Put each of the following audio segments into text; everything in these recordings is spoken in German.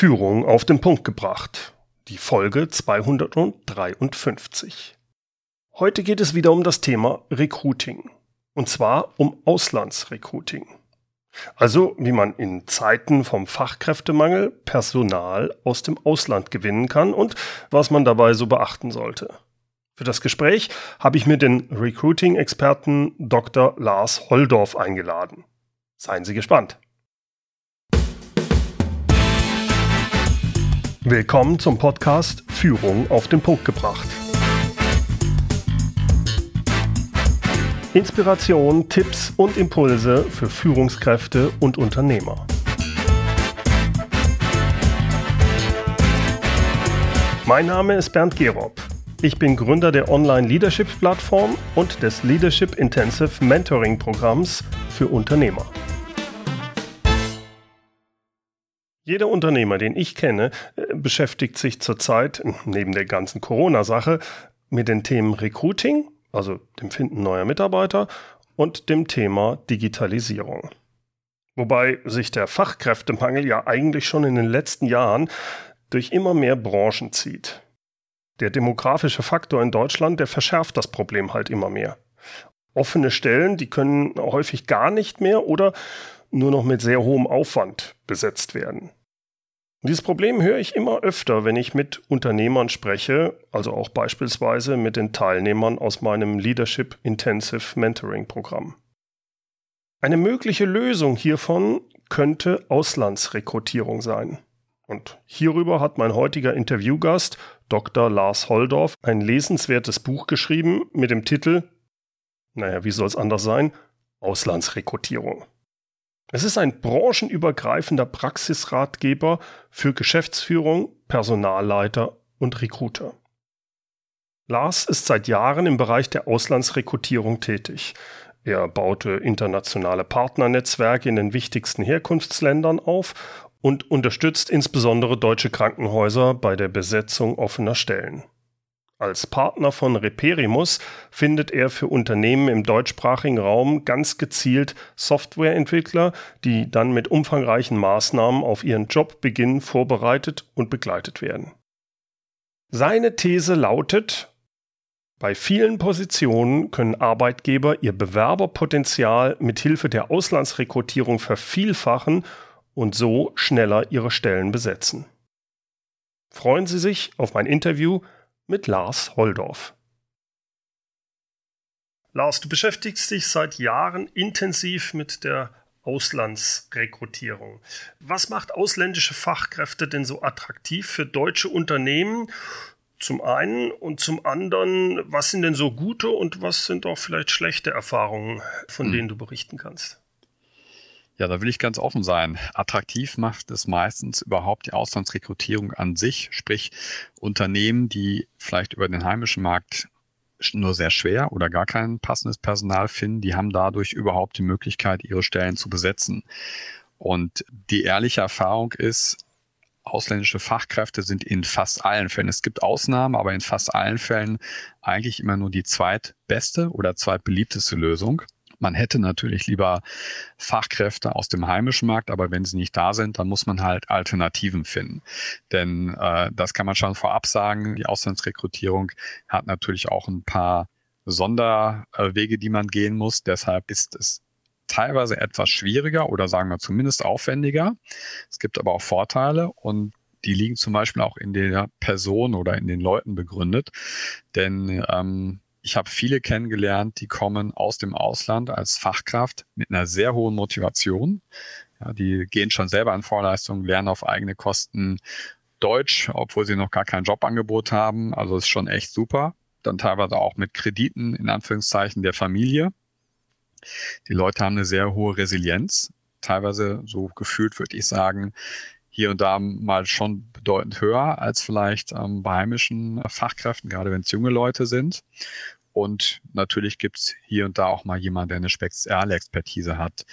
Führung auf den Punkt gebracht. Die Folge 253. Heute geht es wieder um das Thema Recruiting. Und zwar um Auslandsrecruiting. Also wie man in Zeiten vom Fachkräftemangel Personal aus dem Ausland gewinnen kann und was man dabei so beachten sollte. Für das Gespräch habe ich mir den Recruiting-Experten Dr. Lars Holdorf eingeladen. Seien Sie gespannt. Willkommen zum Podcast Führung auf den Punkt gebracht. Inspiration, Tipps und Impulse für Führungskräfte und Unternehmer. Mein Name ist Bernd Gerob. Ich bin Gründer der Online-Leadership-Plattform und des Leadership Intensive Mentoring-Programms für Unternehmer. Jeder Unternehmer, den ich kenne, äh, beschäftigt sich zurzeit neben der ganzen Corona-Sache mit den Themen Recruiting, also dem Finden neuer Mitarbeiter, und dem Thema Digitalisierung. Wobei sich der Fachkräftemangel ja eigentlich schon in den letzten Jahren durch immer mehr Branchen zieht. Der demografische Faktor in Deutschland, der verschärft das Problem halt immer mehr. Offene Stellen, die können häufig gar nicht mehr oder nur noch mit sehr hohem Aufwand besetzt werden. Dieses Problem höre ich immer öfter, wenn ich mit Unternehmern spreche, also auch beispielsweise mit den Teilnehmern aus meinem Leadership Intensive Mentoring Programm. Eine mögliche Lösung hiervon könnte Auslandsrekrutierung sein. Und hierüber hat mein heutiger Interviewgast, Dr. Lars Holdorf, ein lesenswertes Buch geschrieben mit dem Titel, naja, wie soll es anders sein, Auslandsrekrutierung. Es ist ein branchenübergreifender Praxisratgeber für Geschäftsführung, Personalleiter und Recruiter. Lars ist seit Jahren im Bereich der Auslandsrekrutierung tätig. Er baute internationale Partnernetzwerke in den wichtigsten Herkunftsländern auf und unterstützt insbesondere deutsche Krankenhäuser bei der Besetzung offener Stellen. Als Partner von Reperimus findet er für Unternehmen im deutschsprachigen Raum ganz gezielt Softwareentwickler, die dann mit umfangreichen Maßnahmen auf ihren Jobbeginn vorbereitet und begleitet werden. Seine These lautet, bei vielen Positionen können Arbeitgeber ihr Bewerberpotenzial mit Hilfe der Auslandsrekrutierung vervielfachen und so schneller ihre Stellen besetzen. Freuen Sie sich auf mein Interview mit Lars Holdorf. Lars, du beschäftigst dich seit Jahren intensiv mit der Auslandsrekrutierung. Was macht ausländische Fachkräfte denn so attraktiv für deutsche Unternehmen? Zum einen und zum anderen, was sind denn so gute und was sind auch vielleicht schlechte Erfahrungen, von hm. denen du berichten kannst? Ja, da will ich ganz offen sein. Attraktiv macht es meistens überhaupt die Auslandsrekrutierung an sich, sprich Unternehmen, die vielleicht über den heimischen Markt nur sehr schwer oder gar kein passendes Personal finden, die haben dadurch überhaupt die Möglichkeit, ihre Stellen zu besetzen. Und die ehrliche Erfahrung ist, ausländische Fachkräfte sind in fast allen Fällen, es gibt Ausnahmen, aber in fast allen Fällen eigentlich immer nur die zweitbeste oder zweitbeliebteste Lösung. Man hätte natürlich lieber Fachkräfte aus dem heimischen Markt, aber wenn sie nicht da sind, dann muss man halt Alternativen finden. Denn äh, das kann man schon vorab sagen, die Auslandsrekrutierung hat natürlich auch ein paar Sonderwege, die man gehen muss. Deshalb ist es teilweise etwas schwieriger oder sagen wir zumindest aufwendiger. Es gibt aber auch Vorteile und die liegen zum Beispiel auch in der Person oder in den Leuten begründet. Denn ähm, ich habe viele kennengelernt, die kommen aus dem Ausland als Fachkraft mit einer sehr hohen Motivation. Ja, die gehen schon selber an Vorleistungen, lernen auf eigene Kosten Deutsch, obwohl sie noch gar kein Jobangebot haben. Also ist schon echt super. Dann teilweise auch mit Krediten in Anführungszeichen der Familie. Die Leute haben eine sehr hohe Resilienz. Teilweise so gefühlt würde ich sagen, hier und da mal schon bedeutend höher als vielleicht ähm, bei heimischen Fachkräften, gerade wenn es junge Leute sind. Und natürlich gibt es hier und da auch mal jemand, der eine spezielle Expertise hat,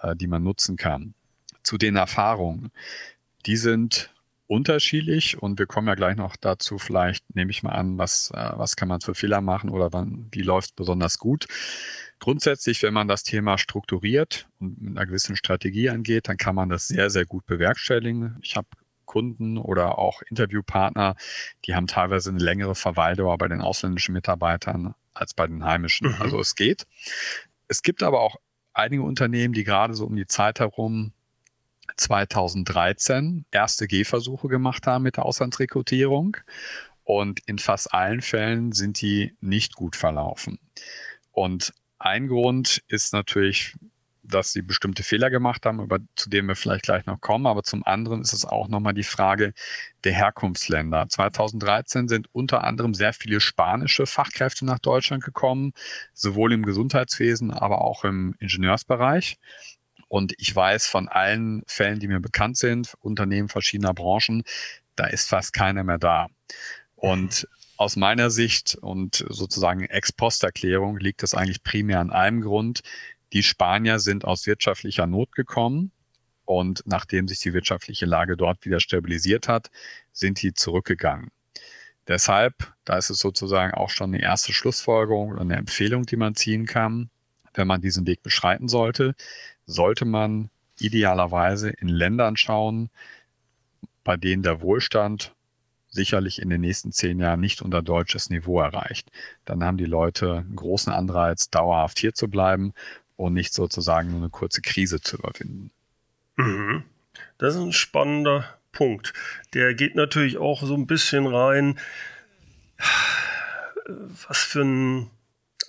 äh, die man nutzen kann. Zu den Erfahrungen. Die sind unterschiedlich und wir kommen ja gleich noch dazu, vielleicht nehme ich mal an, was, äh, was kann man für Fehler machen oder wann, wie läuft besonders gut. Grundsätzlich, wenn man das Thema strukturiert und mit einer gewissen Strategie angeht, dann kann man das sehr, sehr gut bewerkstelligen. Ich habe Kunden oder auch Interviewpartner, die haben teilweise eine längere Verweildauer bei den ausländischen Mitarbeitern als bei den heimischen. Mhm. Also es geht. Es gibt aber auch einige Unternehmen, die gerade so um die Zeit herum 2013 erste Gehversuche gemacht haben mit der Auslandsrekrutierung. Und in fast allen Fällen sind die nicht gut verlaufen. Und ein Grund ist natürlich, dass sie bestimmte Fehler gemacht haben, über, zu denen wir vielleicht gleich noch kommen. Aber zum anderen ist es auch nochmal die Frage der Herkunftsländer. 2013 sind unter anderem sehr viele spanische Fachkräfte nach Deutschland gekommen, sowohl im Gesundheitswesen, aber auch im Ingenieursbereich. Und ich weiß von allen Fällen, die mir bekannt sind, Unternehmen verschiedener Branchen, da ist fast keiner mehr da. Und aus meiner Sicht und sozusagen Ex-Post-Erklärung liegt das eigentlich primär an einem Grund. Die Spanier sind aus wirtschaftlicher Not gekommen und nachdem sich die wirtschaftliche Lage dort wieder stabilisiert hat, sind die zurückgegangen. Deshalb, da ist es sozusagen auch schon eine erste Schlussfolgerung oder eine Empfehlung, die man ziehen kann, wenn man diesen Weg beschreiten sollte, sollte man idealerweise in Ländern schauen, bei denen der Wohlstand sicherlich in den nächsten zehn Jahren nicht unter deutsches Niveau erreicht. Dann haben die Leute einen großen Anreiz, dauerhaft hier zu bleiben und nicht sozusagen nur eine kurze Krise zu überwinden. Mhm. Das ist ein spannender Punkt. Der geht natürlich auch so ein bisschen rein, was für ein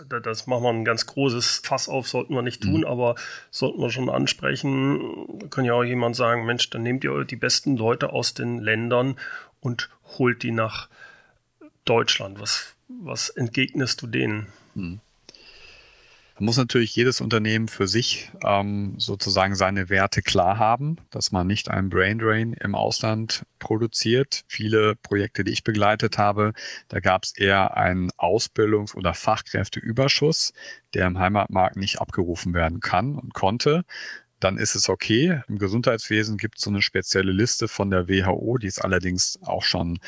das machen wir ein ganz großes Fass auf, sollten wir nicht tun, mhm. aber sollten wir schon ansprechen. Da kann ja auch jemand sagen, Mensch, dann nehmt ihr die besten Leute aus den Ländern und holt die nach Deutschland. Was, was entgegnest du denen? Mhm. Da muss natürlich jedes Unternehmen für sich ähm, sozusagen seine Werte klar haben, dass man nicht einen Brain Drain im Ausland produziert. Viele Projekte, die ich begleitet habe, da gab es eher einen Ausbildungs- oder Fachkräfteüberschuss, der im Heimatmarkt nicht abgerufen werden kann und konnte dann ist es okay. Im Gesundheitswesen gibt es so eine spezielle Liste von der WHO, die ist allerdings auch schon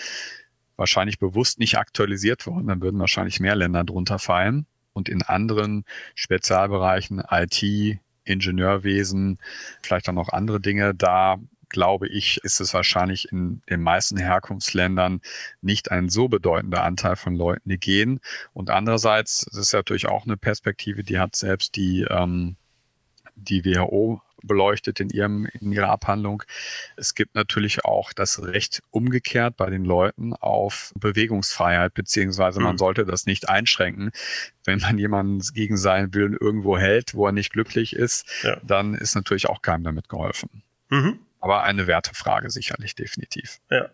wahrscheinlich bewusst nicht aktualisiert worden. Dann würden wahrscheinlich mehr Länder drunter fallen und in anderen Spezialbereichen IT, Ingenieurwesen, vielleicht auch noch andere Dinge, da glaube ich, ist es wahrscheinlich in den meisten Herkunftsländern nicht ein so bedeutender Anteil von Leuten, die gehen. Und andererseits, das ist natürlich auch eine Perspektive, die hat selbst die, ähm, die WHO beleuchtet in, ihrem, in ihrer Abhandlung. Es gibt natürlich auch das Recht umgekehrt bei den Leuten auf Bewegungsfreiheit, beziehungsweise man mhm. sollte das nicht einschränken. Wenn man jemanden gegen seinen Willen irgendwo hält, wo er nicht glücklich ist, ja. dann ist natürlich auch keinem damit geholfen. Mhm. Aber eine Wertefrage sicherlich definitiv. Ja.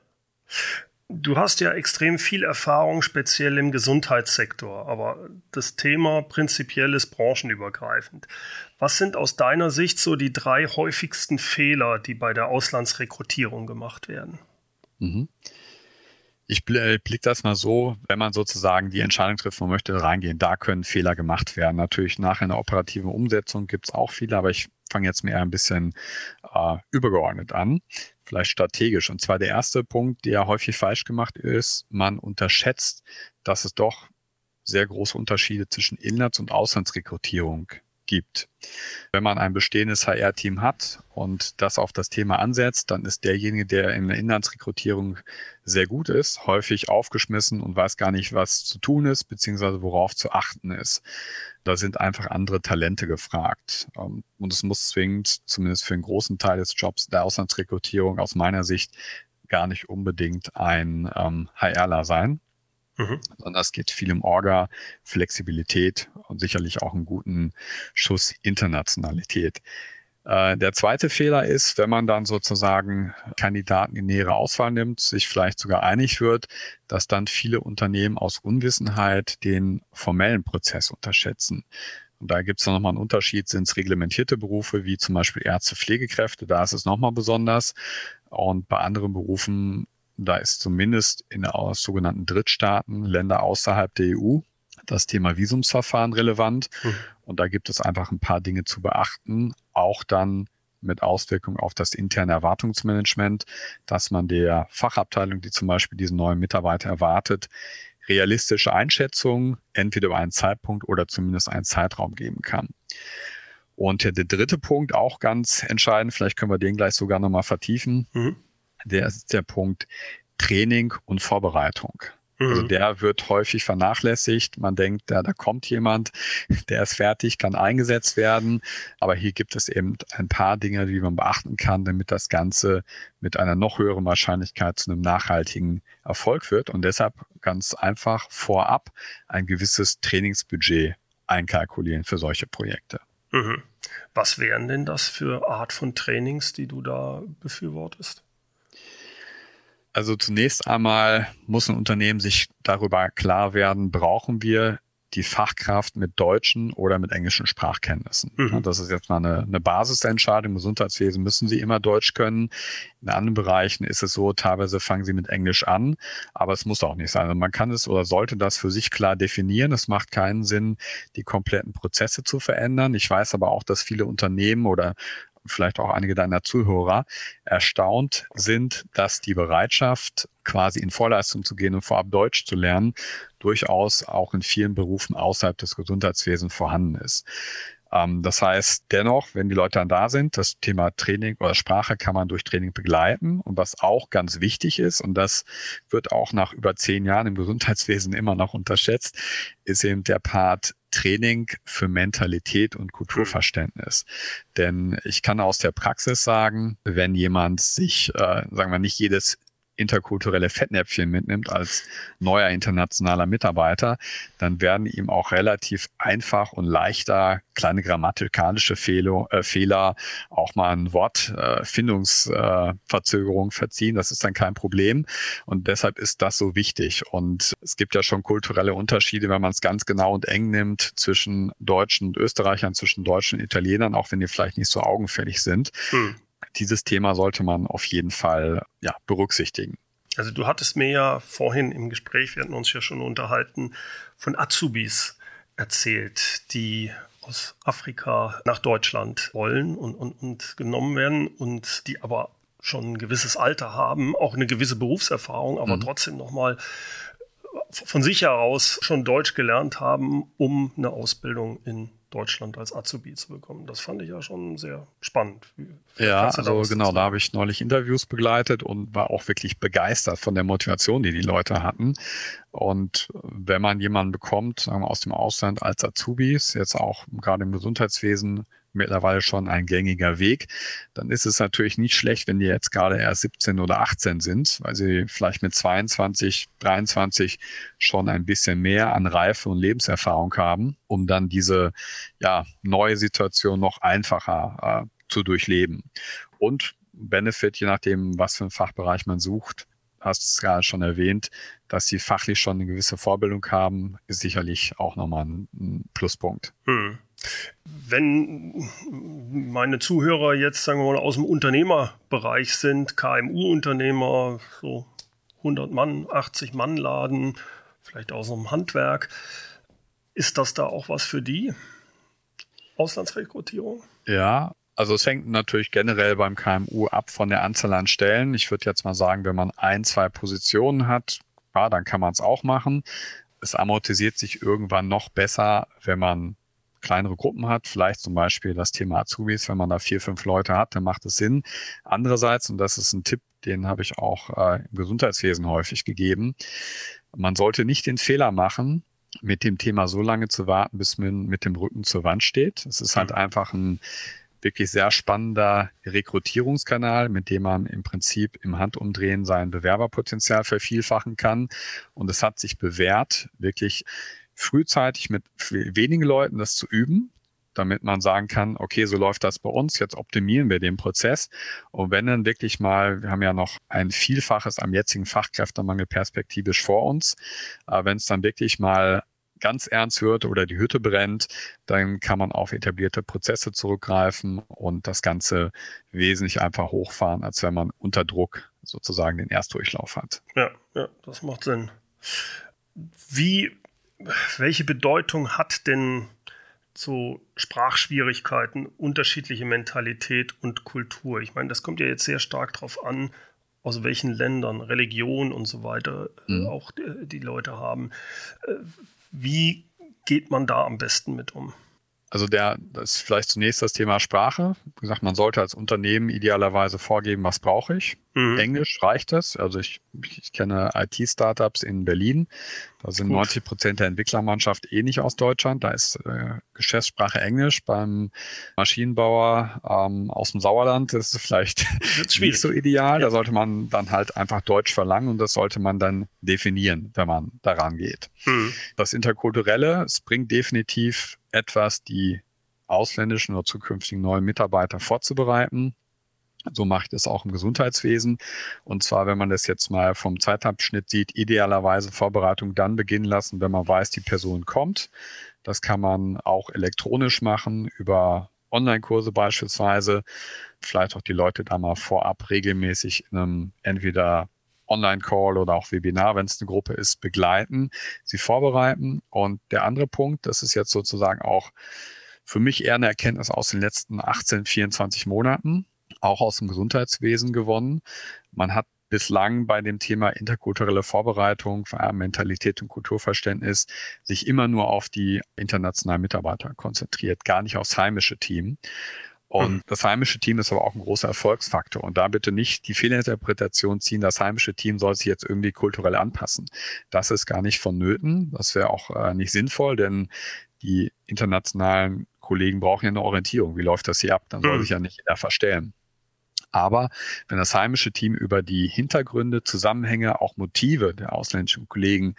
Du hast ja extrem viel Erfahrung, speziell im Gesundheitssektor, aber das Thema prinzipiell ist branchenübergreifend. Was sind aus deiner Sicht so die drei häufigsten Fehler, die bei der Auslandsrekrutierung gemacht werden? Mhm. Ich blicke das mal so, wenn man sozusagen die Entscheidung trifft, man möchte reingehen, da können Fehler gemacht werden. Natürlich nach einer operativen Umsetzung gibt es auch viele, aber ich fange jetzt mehr ein bisschen äh, übergeordnet an, vielleicht strategisch. Und zwar der erste Punkt, der häufig falsch gemacht ist, man unterschätzt, dass es doch sehr große Unterschiede zwischen Inlands- und Auslandsrekrutierung gibt. Wenn man ein bestehendes HR-Team hat und das auf das Thema ansetzt, dann ist derjenige, der in der Inlandsrekrutierung sehr gut ist, häufig aufgeschmissen und weiß gar nicht, was zu tun ist, beziehungsweise worauf zu achten ist. Da sind einfach andere Talente gefragt. Ähm, und es muss zwingend, zumindest für einen großen Teil des Jobs der Auslandsrekrutierung aus meiner Sicht, gar nicht unbedingt ein ähm, HRler sein Mhm. Sondern es geht viel um Orga, Flexibilität und sicherlich auch einen guten Schuss Internationalität. Äh, der zweite Fehler ist, wenn man dann sozusagen Kandidaten in nähere Auswahl nimmt, sich vielleicht sogar einig wird, dass dann viele Unternehmen aus Unwissenheit den formellen Prozess unterschätzen. Und da gibt es nochmal einen Unterschied, sind es reglementierte Berufe wie zum Beispiel Ärzte, Pflegekräfte, da ist es nochmal besonders. Und bei anderen Berufen da ist zumindest in sogenannten Drittstaaten, Länder außerhalb der EU, das Thema Visumsverfahren relevant. Mhm. Und da gibt es einfach ein paar Dinge zu beachten, auch dann mit Auswirkungen auf das interne Erwartungsmanagement, dass man der Fachabteilung, die zum Beispiel diesen neuen Mitarbeiter erwartet, realistische Einschätzungen entweder über einen Zeitpunkt oder zumindest einen Zeitraum geben kann. Und der dritte Punkt, auch ganz entscheidend, vielleicht können wir den gleich sogar nochmal vertiefen, mhm der ist der Punkt Training und Vorbereitung. Also mhm. der wird häufig vernachlässigt. Man denkt, ja, da kommt jemand, der ist fertig, kann eingesetzt werden. Aber hier gibt es eben ein paar Dinge, die man beachten kann, damit das Ganze mit einer noch höheren Wahrscheinlichkeit zu einem nachhaltigen Erfolg wird. Und deshalb ganz einfach vorab ein gewisses Trainingsbudget einkalkulieren für solche Projekte. Mhm. Was wären denn das für Art von Trainings, die du da befürwortest? Also zunächst einmal muss ein Unternehmen sich darüber klar werden, brauchen wir die Fachkraft mit deutschen oder mit englischen Sprachkenntnissen. Mhm. Das ist jetzt mal eine, eine Basisentscheidung. Im Gesundheitswesen müssen sie immer Deutsch können. In anderen Bereichen ist es so, teilweise fangen sie mit Englisch an, aber es muss auch nicht sein. Also man kann es oder sollte das für sich klar definieren. Es macht keinen Sinn, die kompletten Prozesse zu verändern. Ich weiß aber auch, dass viele Unternehmen oder vielleicht auch einige deiner Zuhörer erstaunt sind, dass die Bereitschaft, quasi in Vorleistung zu gehen und vorab Deutsch zu lernen, durchaus auch in vielen Berufen außerhalb des Gesundheitswesens vorhanden ist. Ähm, das heißt, dennoch, wenn die Leute dann da sind, das Thema Training oder Sprache kann man durch Training begleiten. Und was auch ganz wichtig ist, und das wird auch nach über zehn Jahren im Gesundheitswesen immer noch unterschätzt, ist eben der Part Training für Mentalität und Kulturverständnis. Denn ich kann aus der Praxis sagen, wenn jemand sich, äh, sagen wir nicht jedes interkulturelle Fettnäpfchen mitnimmt als neuer internationaler Mitarbeiter, dann werden ihm auch relativ einfach und leichter kleine grammatikalische Fehler, äh, Fehler auch mal ein Wortfindungsverzögerung äh, verziehen. Das ist dann kein Problem. Und deshalb ist das so wichtig. Und es gibt ja schon kulturelle Unterschiede, wenn man es ganz genau und eng nimmt zwischen Deutschen und Österreichern, zwischen Deutschen und Italienern, auch wenn die vielleicht nicht so augenfällig sind. Hm dieses Thema sollte man auf jeden Fall ja, berücksichtigen. Also du hattest mir ja vorhin im Gespräch, wir hatten uns ja schon unterhalten, von Azubis erzählt, die aus Afrika nach Deutschland wollen und, und, und genommen werden und die aber schon ein gewisses Alter haben, auch eine gewisse Berufserfahrung, aber mhm. trotzdem nochmal von sich heraus schon Deutsch gelernt haben, um eine Ausbildung in Deutschland als Azubi zu bekommen. Das fand ich ja schon sehr spannend. Ja, also genau, da habe ich neulich Interviews begleitet und war auch wirklich begeistert von der Motivation, die die Leute hatten. Und wenn man jemanden bekommt, sagen wir aus dem Ausland als Azubis, jetzt auch gerade im Gesundheitswesen mittlerweile schon ein gängiger Weg, dann ist es natürlich nicht schlecht, wenn die jetzt gerade erst 17 oder 18 sind, weil sie vielleicht mit 22, 23 schon ein bisschen mehr an Reife und Lebenserfahrung haben, um dann diese ja, neue Situation noch einfacher äh, zu durchleben. Und Benefit, je nachdem, was für einen Fachbereich man sucht, hast es gerade schon erwähnt, dass sie fachlich schon eine gewisse Vorbildung haben, ist sicherlich auch nochmal ein, Pluspunkt. Hm. Wenn meine Zuhörer jetzt, sagen wir mal, aus dem Unternehmerbereich sind, KMU-Unternehmer, so 100 Mann, 80 Mann Laden, vielleicht aus einem Handwerk, ist das da auch was für die? Auslandsrekrutierung? Ja, also es hängt natürlich generell beim KMU ab von der Anzahl an Stellen. Ich würde jetzt mal sagen, wenn man ein, zwei Positionen hat, ja, dann kann man es auch machen. Es amortisiert sich irgendwann noch besser, wenn man kleinere Gruppen hat, vielleicht zum Beispiel das Thema Azubis, wenn man da vier, fünf Leute hat, dann macht es Sinn. Andererseits, und das ist ein Tipp, den habe ich auch äh, im Gesundheitswesen häufig gegeben, man sollte nicht den Fehler machen, mit dem Thema so lange zu warten, bis man mit dem Rücken zur Wand steht. Es ist halt einfach ein wirklich sehr spannender Rekrutierungskanal, mit dem man im Prinzip im Handumdrehen sein Bewerberpotenzial vervielfachen kann. Und es hat sich bewährt, wirklich frühzeitig mit wenigen Leuten das zu üben, damit man sagen kann, okay, so läuft das bei uns, jetzt optimieren wir den Prozess. Und wenn dann wirklich mal, wir haben ja noch ein Vielfaches am jetzigen Fachkräftemangel perspektivisch vor uns, wenn es dann wirklich mal ganz ernst wird oder die Hütte brennt, dann kann man auf etablierte Prozesse zurückgreifen und das Ganze wesentlich einfach hochfahren, als wenn man unter Druck sozusagen den Erstdurchlauf hat. Ja, ja, das macht Sinn. Wie welche Bedeutung hat denn so Sprachschwierigkeiten, unterschiedliche Mentalität und Kultur? Ich meine, das kommt ja jetzt sehr stark darauf an, aus welchen Ländern, Religion und so weiter äh, mhm. auch die, äh, die, Leute haben. Äh, wie geht man da am besten mit um? Also der, das ist vielleicht zunächst das Thema Sprache. Wie gesagt, man sollte als Unternehmen idealerweise vorgeben, was brauche ich. Mhm. Englisch reicht das. Also ich, ich kenne IT-Startups in Berlin. Da sind Gut. 90 Prozent der Entwicklermannschaft eh nicht aus Deutschland. Da ist äh, Geschäftssprache Englisch. Beim Maschinenbauer ähm, aus dem Sauerland ist vielleicht nicht so ideal. Ja. Da sollte man dann halt einfach Deutsch verlangen und das sollte man dann definieren, wenn man daran geht. Mhm. Das Interkulturelle, es bringt definitiv etwas, die ausländischen oder zukünftigen neuen Mitarbeiter vorzubereiten. So mache ich das auch im Gesundheitswesen. Und zwar, wenn man das jetzt mal vom Zeitabschnitt sieht, idealerweise Vorbereitung dann beginnen lassen, wenn man weiß, die Person kommt. Das kann man auch elektronisch machen über Online-Kurse beispielsweise. Vielleicht auch die Leute da mal vorab regelmäßig in einem entweder Online-Call oder auch Webinar, wenn es eine Gruppe ist, begleiten, sie vorbereiten. Und der andere Punkt, das ist jetzt sozusagen auch für mich eher eine Erkenntnis aus den letzten 18, 24 Monaten auch aus dem Gesundheitswesen gewonnen. Man hat bislang bei dem Thema interkulturelle Vorbereitung, Mentalität und Kulturverständnis sich immer nur auf die internationalen Mitarbeiter konzentriert, gar nicht aufs heimische Team. Und mhm. das heimische Team ist aber auch ein großer Erfolgsfaktor. Und da bitte nicht die Fehlinterpretation ziehen, das heimische Team soll sich jetzt irgendwie kulturell anpassen. Das ist gar nicht vonnöten. Das wäre auch äh, nicht sinnvoll, denn die internationalen Kollegen brauchen ja eine Orientierung. Wie läuft das hier ab? Dann soll mhm. sich ja nicht jeder verstellen. Aber wenn das heimische Team über die Hintergründe, Zusammenhänge, auch Motive der ausländischen Kollegen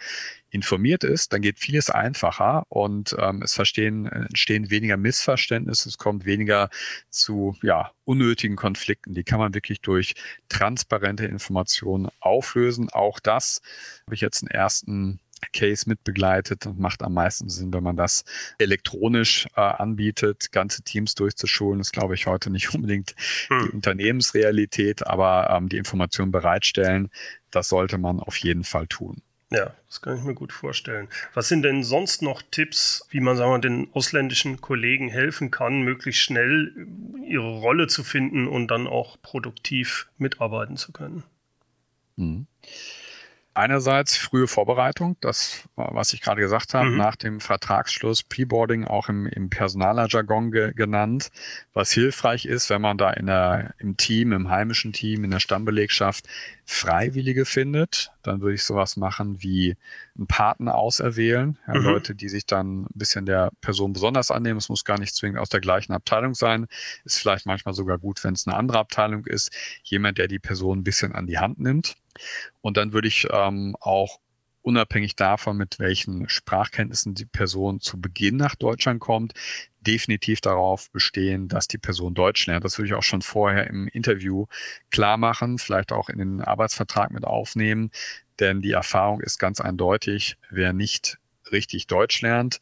informiert ist, dann geht vieles einfacher und ähm, es verstehen, entstehen weniger Missverständnisse, es kommt weniger zu ja, unnötigen Konflikten. Die kann man wirklich durch transparente Informationen auflösen. Auch das habe ich jetzt einen ersten Case mitbegleitet und macht am meisten Sinn, wenn man das elektronisch äh, anbietet. Ganze Teams durchzuschulen ist, glaube ich, heute nicht unbedingt hm. die Unternehmensrealität, aber ähm, die Informationen bereitstellen, das sollte man auf jeden Fall tun. Ja, das kann ich mir gut vorstellen. Was sind denn sonst noch Tipps, wie man sagen wir, den ausländischen Kollegen helfen kann, möglichst schnell ihre Rolle zu finden und dann auch produktiv mitarbeiten zu können? Hm. Einerseits frühe Vorbereitung, das, was ich gerade gesagt habe, mhm. nach dem Vertragsschluss, Preboarding auch im, im Personalerjargon ge, genannt, was hilfreich ist, wenn man da in der, im Team, im heimischen Team, in der Stammbelegschaft Freiwillige findet. Dann würde ich sowas machen wie einen Partner auserwählen. Ja, mhm. Leute, die sich dann ein bisschen der Person besonders annehmen. Es muss gar nicht zwingend aus der gleichen Abteilung sein. Ist vielleicht manchmal sogar gut, wenn es eine andere Abteilung ist. Jemand, der die Person ein bisschen an die Hand nimmt. Und dann würde ich ähm, auch unabhängig davon, mit welchen Sprachkenntnissen die Person zu Beginn nach Deutschland kommt, definitiv darauf bestehen, dass die Person Deutsch lernt. Das würde ich auch schon vorher im Interview klar machen, vielleicht auch in den Arbeitsvertrag mit aufnehmen, denn die Erfahrung ist ganz eindeutig, wer nicht richtig Deutsch lernt,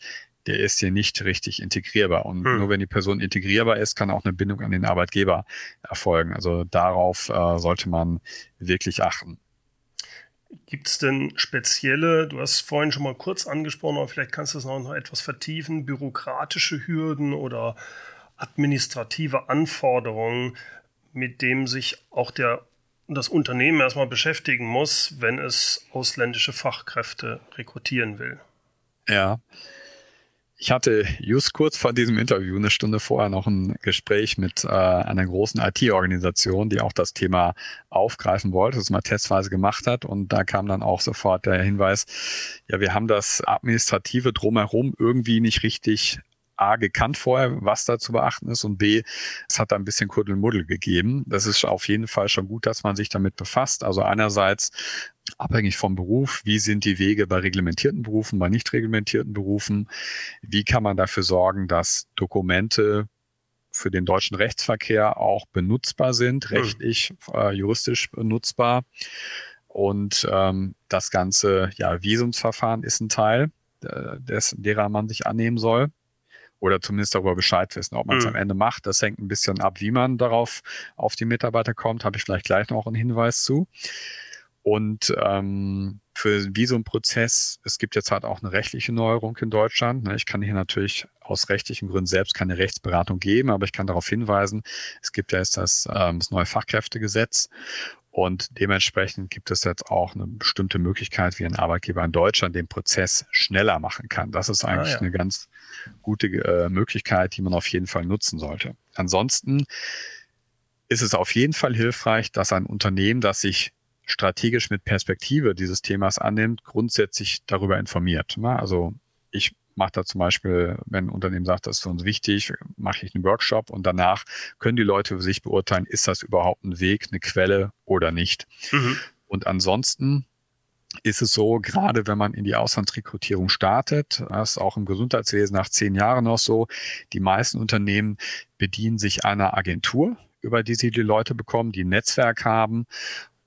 der ist hier nicht richtig integrierbar. Und hm. nur wenn die Person integrierbar ist, kann auch eine Bindung an den Arbeitgeber erfolgen. Also darauf äh, sollte man wirklich achten. Gibt es denn spezielle, du hast vorhin schon mal kurz angesprochen, aber vielleicht kannst du es noch etwas vertiefen, bürokratische Hürden oder administrative Anforderungen, mit denen sich auch der, das Unternehmen erstmal beschäftigen muss, wenn es ausländische Fachkräfte rekrutieren will? Ja, ich hatte just kurz vor diesem Interview, eine Stunde vorher, noch ein Gespräch mit äh, einer großen IT-Organisation, die auch das Thema aufgreifen wollte, das mal testweise gemacht hat. Und da kam dann auch sofort der Hinweis, ja, wir haben das Administrative drumherum irgendwie nicht richtig A, gekannt vorher, was da zu beachten ist und B, es hat da ein bisschen Kuddelmuddel gegeben. Das ist auf jeden Fall schon gut, dass man sich damit befasst. Also einerseits abhängig vom Beruf, wie sind die Wege bei reglementierten Berufen, bei nicht reglementierten Berufen, wie kann man dafür sorgen, dass Dokumente für den deutschen Rechtsverkehr auch benutzbar sind, hm. rechtlich, äh, juristisch benutzbar. Und ähm, das ganze ja, Visumsverfahren ist ein Teil, äh, des, derer man sich annehmen soll oder zumindest darüber Bescheid wissen. Ob man es mhm. am Ende macht, das hängt ein bisschen ab, wie man darauf auf die Mitarbeiter kommt, habe ich vielleicht gleich noch einen Hinweis zu. Und ähm, für den Visumprozess, es gibt jetzt halt auch eine rechtliche Neuerung in Deutschland. Ne? Ich kann hier natürlich aus rechtlichen Gründen selbst keine Rechtsberatung geben, aber ich kann darauf hinweisen, es gibt ja jetzt das, ähm, das neue Fachkräftegesetz und dementsprechend gibt es jetzt auch eine bestimmte Möglichkeit, wie ein Arbeitgeber in Deutschland den Prozess schneller machen kann. Das ist eigentlich ah, ja. eine ganz gute äh, Möglichkeit, die man auf jeden Fall nutzen sollte. Ansonsten ist es auf jeden Fall hilfreich, dass ein Unternehmen, das sich strategisch mit Perspektive dieses Themas annimmt, grundsätzlich darüber informiert. Also ich mache da zum Beispiel, wenn ein Unternehmen sagt, das ist für uns wichtig, mache ich einen Workshop und danach können die Leute für sich beurteilen, ist das überhaupt ein Weg, eine Quelle oder nicht. Mhm. Und ansonsten ist es so, gerade wenn man in die Auslandsrekrutierung startet, das ist auch im Gesundheitswesen nach zehn Jahren noch so, die meisten Unternehmen bedienen sich einer Agentur, über die sie die Leute bekommen, die ein Netzwerk haben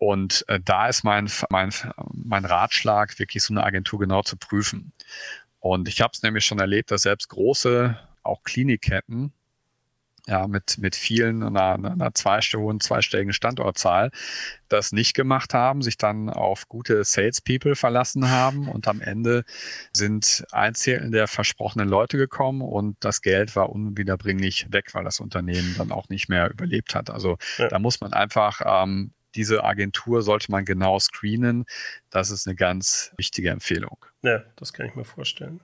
und äh, da ist mein, mein, mein Ratschlag, wirklich so eine Agentur genau zu prüfen. Und ich habe es nämlich schon erlebt, dass selbst große, auch Klinikketten, ja, mit, mit vielen, einer, einer zweistelligen, zweistelligen Standortzahl, das nicht gemacht haben, sich dann auf gute Salespeople verlassen haben und am Ende sind ein Zählen der versprochenen Leute gekommen und das Geld war unwiederbringlich weg, weil das Unternehmen dann auch nicht mehr überlebt hat. Also ja. da muss man einfach ähm, diese Agentur sollte man genau screenen. Das ist eine ganz wichtige Empfehlung. Ja, das kann ich mir vorstellen.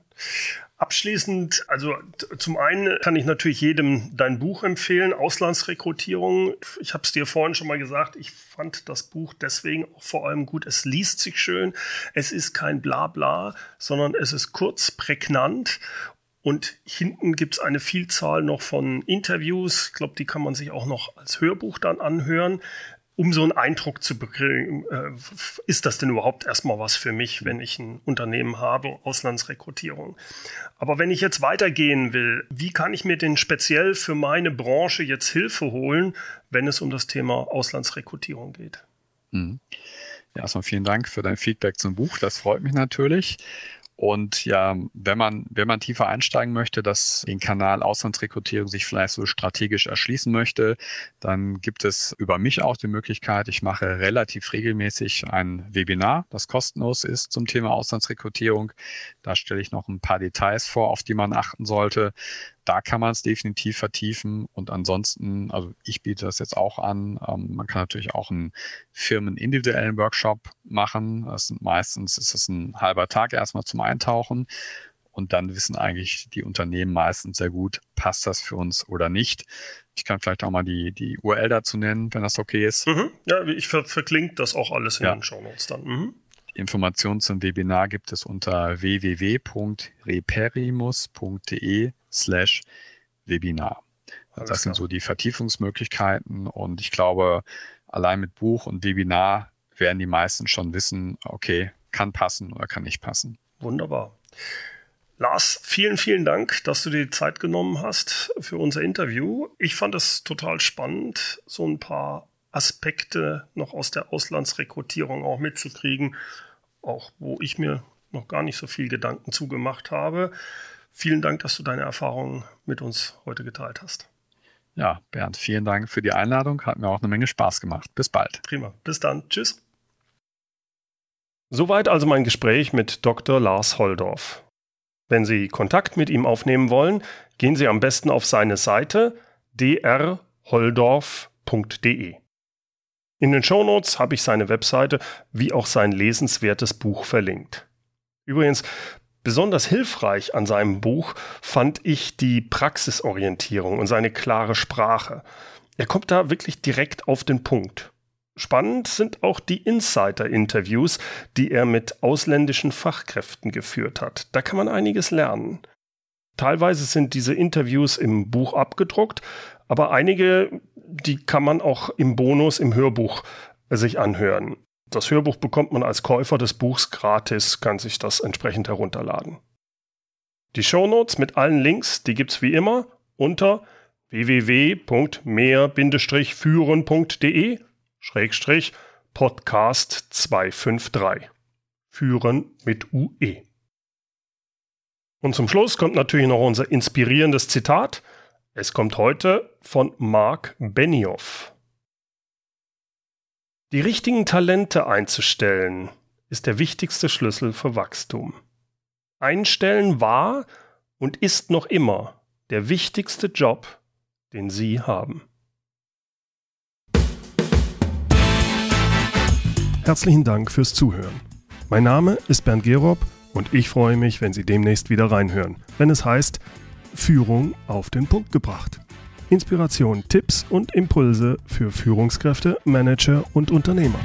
Abschließend, also zum einen kann ich natürlich jedem dein Buch empfehlen, Auslandsrekrutierung. Ich habe es dir vorhin schon mal gesagt, ich fand das Buch deswegen auch vor allem gut. Es liest sich schön, es ist kein Blabla, sondern es ist kurz, prägnant und hinten gibt es eine Vielzahl noch von Interviews. Ich glaube, die kann man sich auch noch als Hörbuch dann anhören um so einen Eindruck zu bekriegen, äh, ist das denn überhaupt erstmal was für mich, wenn ich ein Unternehmen habe, Auslandsrekrutierung. Aber wenn ich jetzt weitergehen will, wie kann ich mir denn speziell für meine Branche jetzt Hilfe holen, wenn es um das Thema Auslandsrekrutierung geht? Mhm. Ja, erstmal vielen Dank für dein Feedback zum Buch. Das freut mich natürlich. Und ja, wenn man, wenn man tiefer einsteigen möchte, dass den Kanal Auslandsrekrutierung sich vielleicht so strategisch erschließen möchte, dann gibt es über mich auch die Möglichkeit, ich mache relativ regelmäßig ein Webinar, das kostenlos ist zum Thema Auslandsrekrutierung. Da stelle ich noch ein paar Details vor, auf die man achten sollte da kann man es definitiv vertiefen. Und ansonsten, also ich biete das jetzt auch an. Ähm, man kann natürlich auch einen firmenindividuellen Workshop machen. Das sind meistens ist es ein halber Tag erstmal zum Eintauchen. Und dann wissen eigentlich die Unternehmen meistens sehr gut, passt das für uns oder nicht. Ich kann vielleicht auch mal die, die URL dazu nennen, wenn das okay ist. Mhm. Ja, ich ver verklinke das auch alles in ja. den Show Notes dann. Mhm. Informationen zum Webinar gibt es unter www.reperimus.de slash Webinar. Das sind so die Vertiefungsmöglichkeiten und ich glaube, allein mit Buch und Webinar werden die meisten schon wissen, okay, kann passen oder kann nicht passen. Wunderbar. Lars, vielen, vielen Dank, dass du dir die Zeit genommen hast für unser Interview. Ich fand es total spannend, so ein paar Aspekte noch aus der Auslandsrekrutierung auch mitzukriegen, auch wo ich mir noch gar nicht so viel Gedanken zugemacht habe. Vielen Dank, dass du deine Erfahrungen mit uns heute geteilt hast. Ja, Bernd, vielen Dank für die Einladung. Hat mir auch eine Menge Spaß gemacht. Bis bald. Prima. Bis dann. Tschüss. Soweit also mein Gespräch mit Dr. Lars Holdorf. Wenn Sie Kontakt mit ihm aufnehmen wollen, gehen Sie am besten auf seine Seite drholdorf.de. In den Shownotes habe ich seine Webseite wie auch sein lesenswertes Buch verlinkt. Übrigens, Besonders hilfreich an seinem Buch fand ich die Praxisorientierung und seine klare Sprache. Er kommt da wirklich direkt auf den Punkt. Spannend sind auch die Insider-Interviews, die er mit ausländischen Fachkräften geführt hat. Da kann man einiges lernen. Teilweise sind diese Interviews im Buch abgedruckt, aber einige, die kann man auch im Bonus im Hörbuch sich anhören. Das Hörbuch bekommt man als Käufer des Buchs gratis, kann sich das entsprechend herunterladen. Die Shownotes mit allen Links, die gibt's wie immer unter www.mehr-führen.de Schrägstrich Podcast 253. Führen mit UE. Und zum Schluss kommt natürlich noch unser inspirierendes Zitat. Es kommt heute von Mark Benioff. Die richtigen Talente einzustellen ist der wichtigste Schlüssel für Wachstum. Einstellen war und ist noch immer der wichtigste Job, den Sie haben. Herzlichen Dank fürs Zuhören. Mein Name ist Bernd Gerob und ich freue mich, wenn Sie demnächst wieder reinhören, wenn es heißt Führung auf den Punkt gebracht. Inspiration, Tipps und Impulse für Führungskräfte, Manager und Unternehmer.